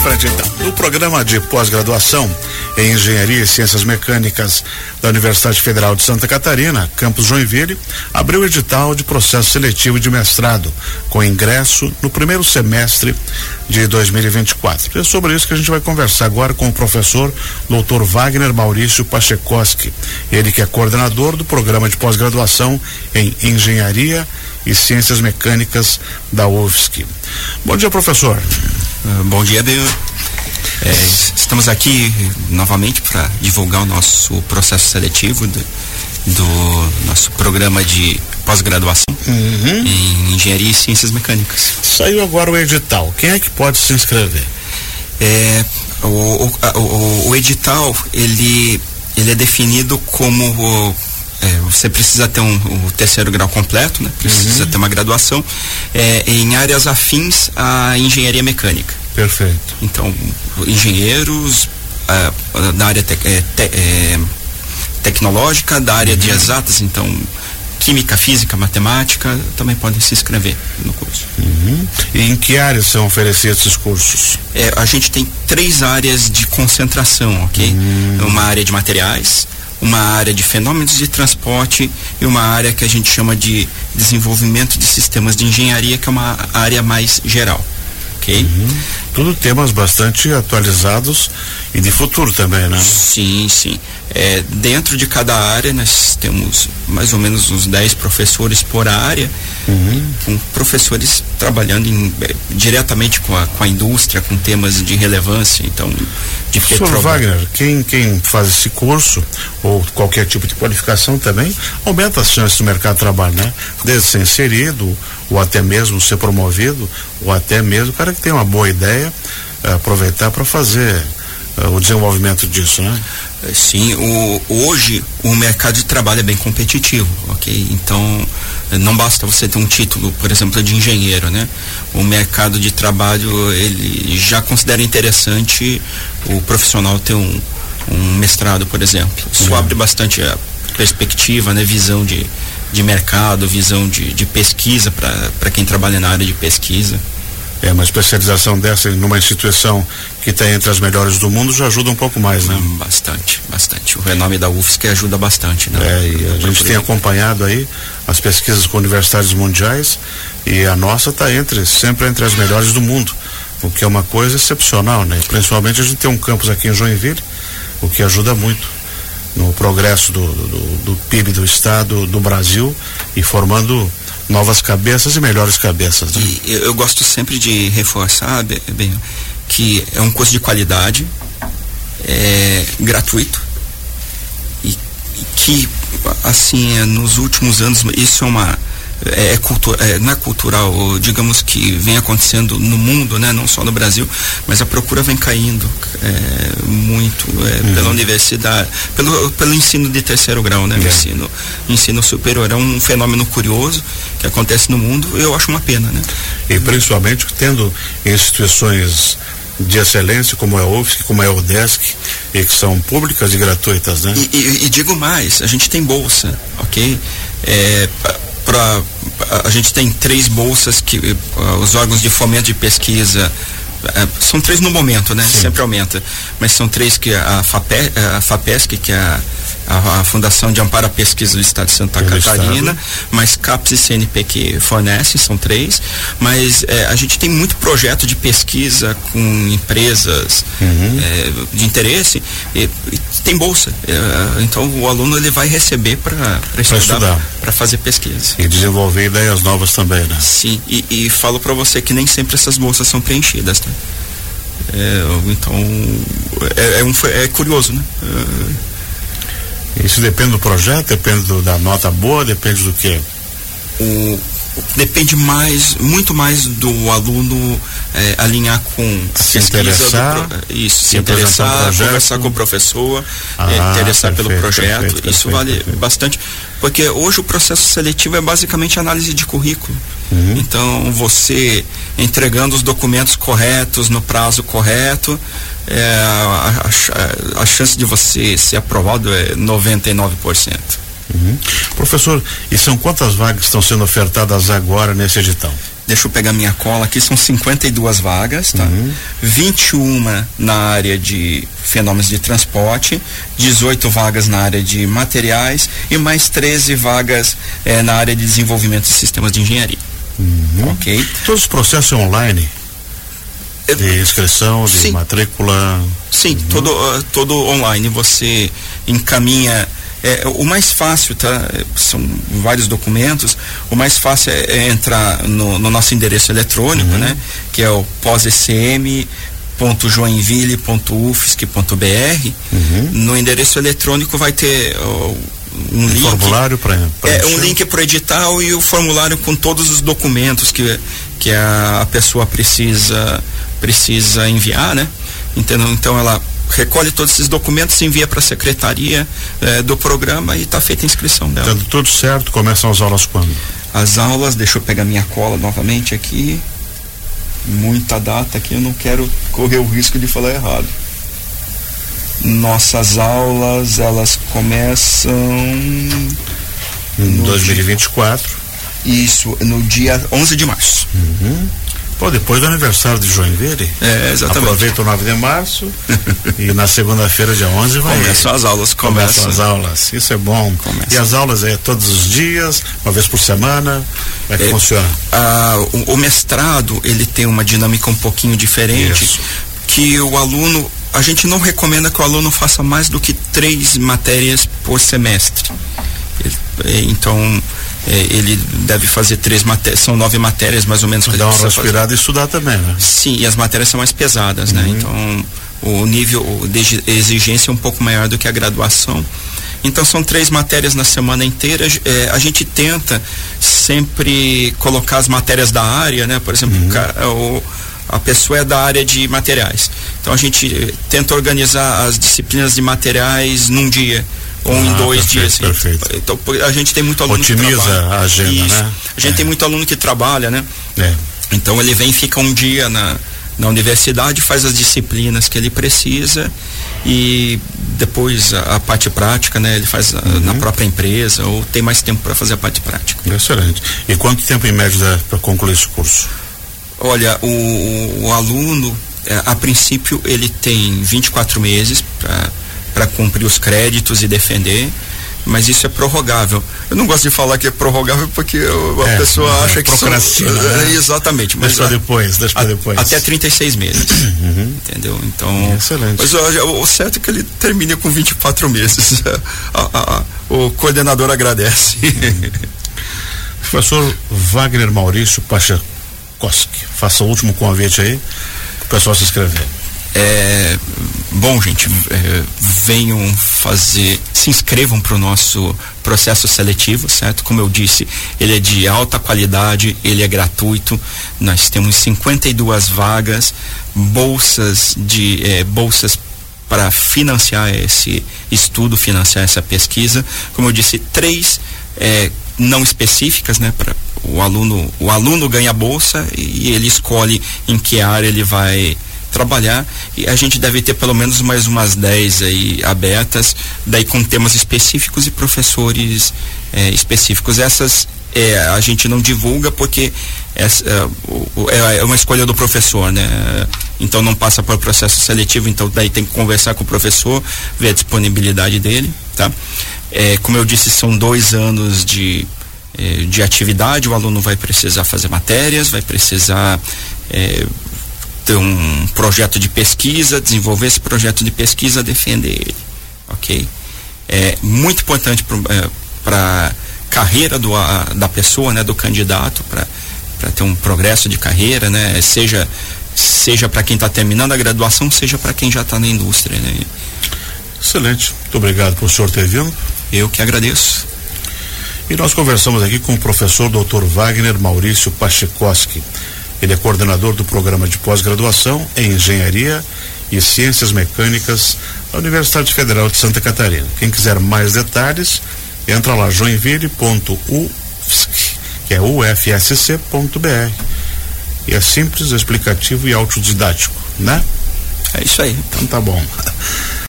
frente então. No programa de pós-graduação em Engenharia e Ciências Mecânicas da Universidade Federal de Santa Catarina, campus Joinville, abriu edital de processo seletivo de mestrado, com ingresso no primeiro semestre de 2024. É sobre isso que a gente vai conversar agora com o professor Dr. Wagner Maurício Pachecoski, ele que é coordenador do programa de pós-graduação em Engenharia e Ciências Mecânicas da UFSC. Bom dia, professor. Uh, bom dia, Bel. É, estamos aqui novamente para divulgar o nosso processo seletivo do, do nosso programa de pós-graduação uhum. em Engenharia e Ciências Mecânicas. Saiu agora o edital. Quem é que pode se inscrever? É, o, o, o, o edital ele, ele é definido como é, você precisa ter um, o terceiro grau completo, né? precisa uhum. ter uma graduação é, em áreas afins à engenharia mecânica. Perfeito. Então, engenheiros uh, da área te, é, te, é, tecnológica, da área uhum. de exatas, então química, física, matemática, também podem se inscrever no curso. Uhum. E em que áreas são oferecidos esses cursos? É, a gente tem três áreas de concentração, ok? Uhum. Uma área de materiais, uma área de fenômenos de transporte e uma área que a gente chama de desenvolvimento de sistemas de engenharia, que é uma área mais geral. Ok? Uhum. Tudo temas bastante atualizados e de futuro também, né? Sim, sim. É, dentro de cada área nós temos mais ou menos uns 10 professores por área, uhum. com professores trabalhando em, é, diretamente com a, com a indústria, com temas de relevância, então de Professor Wagner, quem, quem faz esse curso, ou qualquer tipo de qualificação também, aumenta as chances do mercado de trabalho, né? Desde ser inserido, ou até mesmo ser promovido, ou até mesmo o cara que tem uma boa ideia, é, aproveitar para fazer é, o desenvolvimento disso, né? Sim, o, hoje o mercado de trabalho é bem competitivo, ok? Então não basta você ter um título, por exemplo, de engenheiro, né? O mercado de trabalho ele já considera interessante o profissional ter um, um mestrado, por exemplo. Isso uhum. abre bastante a perspectiva, né? Visão de, de mercado, visão de, de pesquisa para quem trabalha na área de pesquisa. É, uma especialização dessa numa instituição que está entre as melhores do mundo já ajuda um pouco mais, né? Hum, bastante, bastante. O renome da UFSC ajuda bastante, né? É, e a gente tem acompanhado aí as pesquisas com universidades mundiais e a nossa está entre, sempre entre as melhores do mundo, o que é uma coisa excepcional, né? Principalmente a gente tem um campus aqui em Joinville, o que ajuda muito no progresso do, do, do PIB do estado, do Brasil e formando novas cabeças e melhores cabeças. Né? E eu, eu, gosto sempre de reforçar, bem, que é um curso de qualidade, é gratuito e, e que assim é, nos últimos anos isso é uma é, é, cultura, é, não é cultural, digamos que vem acontecendo no mundo, né, não só no Brasil, mas a procura vem caindo é, muito é, uhum. pela universidade, pelo, pelo ensino de terceiro grau, né, uhum. ensino, ensino superior. É um fenômeno curioso que acontece no mundo e eu acho uma pena. Né? E principalmente tendo instituições de excelência, como é a UFSC, como é a UDESC, e que são públicas e gratuitas, né? E, e, e digo mais, a gente tem bolsa, ok? É, para a gente tem três bolsas que uh, os órgãos de fomento de pesquisa uh, são três no momento, né? Sim. Sempre aumenta, mas são três que a, FAPE, a FAPESC, que é a a, a, Fundação de Amparo à Pesquisa do Estado de Santa Catarina, mas CAPES e CNP que fornecem, são três, mas é, a gente tem muito projeto de pesquisa com empresas uhum. é, de interesse e, e tem bolsa, é, então o aluno ele vai receber para estudar, para fazer pesquisa. E desenvolver ideias novas também, né? Sim, e, e falo para você que nem sempre essas bolsas são preenchidas, tá? É, então é, é, um, é curioso, né? É, isso depende do projeto, depende do, da nota boa, depende do que? O, depende mais, muito mais do aluno é, alinhar com a se interessar, do, isso, se, interessar, conversar com o professor, ah, é, interessar perfeito, pelo projeto, perfeito, isso perfeito, vale bastante, porque hoje o processo seletivo é basicamente análise de currículo. Uhum. Então você entregando os documentos corretos no prazo correto, é, a, a, a, chance de você ser aprovado é 99%. Uhum. Professor, e são quantas vagas estão sendo ofertadas agora nesse edital? deixa eu pegar minha cola aqui, são 52 vagas, tá? Uhum. 21 na área de fenômenos de transporte, 18 vagas na área de materiais e mais 13 vagas eh, na área de desenvolvimento de sistemas de engenharia. Uhum. Ok? Todos os processos online? De inscrição, de Sim. matrícula? Sim, uhum. todo, uh, todo online. Você encaminha é, o mais fácil, tá? São vários documentos. O mais fácil é, é entrar no, no, nosso endereço eletrônico, uhum. né? Que é o pós-ecm.joinville.ufsc.br. Uhum. No endereço eletrônico vai ter um, um link. formulário para É um link para o edital e o formulário com todos os documentos que, que a pessoa precisa precisa enviar, né? Entendeu? Então ela recolhe todos esses documentos, envia para a secretaria eh, do programa e está feita a inscrição dela. Tá tudo certo, começam as aulas quando? As aulas, deixa eu pegar minha cola novamente aqui. Muita data aqui, eu não quero correr o risco de falar errado. Nossas aulas, elas começam. Em 2024. Dia, isso, no dia 11 de março. Uhum. Pô, depois do aniversário de Joinville. É, exatamente. Aproveita o 9 de março e na segunda-feira, dia 11, vai. Começam as aulas, começam. começam as aulas. Isso é bom. Começa. E as aulas é todos os dias, uma vez por semana. Como é que é, funciona? Ah, o, o, mestrado, ele tem uma dinâmica um pouquinho diferente. Isso. Que o aluno, a gente não recomenda que o aluno faça mais do que três matérias por semestre. Ele, então, é, ele deve fazer três matérias, são nove matérias mais ou menos que Dá uma respirada e estudar também, né? Sim, e as matérias são mais pesadas, né? uhum. né? Então o nível de exigência é um pouco maior do que a graduação. Então são três matérias na semana inteira. É, a gente tenta sempre colocar as matérias da área, né? Por exemplo, uhum. o, a pessoa é da área de materiais. Então a gente tenta organizar as disciplinas de materiais num dia ou ah, em dois perfeito, dias. Perfeito. Então a gente tem muito aluno Otimiza que trabalha. a agenda, Isso. né? A gente é. tem muito aluno que trabalha, né? É. Então ele vem fica um dia na, na universidade, faz as disciplinas que ele precisa e depois a, a parte prática, né? Ele faz a, uhum. na própria empresa ou tem mais tempo para fazer a parte prática. Excelente. E quanto tempo em média para concluir esse curso? Olha, o, o, o aluno, é, a princípio, ele tem 24 meses para para cumprir os créditos e defender mas isso é prorrogável. Eu não gosto de falar que é prorrogável porque a é, pessoa é, acha que procrastina. São, né? Exatamente. Mas deixa depois, deixa a, depois. Até 36 meses. Uhum. Entendeu? Então. Excelente. Mas o, o, certo é que ele termine com 24 meses. a, a, a, o coordenador agradece. Uhum. Professor Wagner Maurício Pachakoski, faça o último convite aí para o pessoal se inscrever. É, bom, gente, é, venham fazer, se inscrevam para o nosso processo seletivo, certo? Como eu disse, ele é de alta qualidade, ele é gratuito. Nós temos 52 vagas, bolsas de é, bolsas para financiar esse estudo, financiar essa pesquisa. Como eu disse, três é, não específicas, né? Para o aluno, o aluno ganha bolsa e ele escolhe em que área ele vai trabalhar e a gente deve ter pelo menos mais umas 10 aí abertas, daí com temas específicos e professores é, específicos. Essas é, a gente não divulga porque essa, é, é uma escolha do professor, né? Então não passa por processo seletivo, então daí tem que conversar com o professor, ver a disponibilidade dele, tá? É, como eu disse, são dois anos de, de atividade, o aluno vai precisar fazer matérias, vai precisar ter um projeto de pesquisa, desenvolver esse projeto de pesquisa, defender ele, ok? É muito importante para é, carreira do, a, da pessoa, né, do candidato, para ter um progresso de carreira, né, seja seja para quem está terminando a graduação, seja para quem já está na indústria, né? Excelente. Muito obrigado por o senhor ter vindo. Eu que agradeço. E nós conversamos aqui com o professor Dr. Wagner Maurício Pachekoski. Ele é coordenador do programa de pós-graduação em Engenharia e Ciências Mecânicas da Universidade Federal de Santa Catarina. Quem quiser mais detalhes, entra lá joinville.ufsc, que é ufsc.br. E é simples, explicativo e autodidático, né? É isso aí. Então tá bom.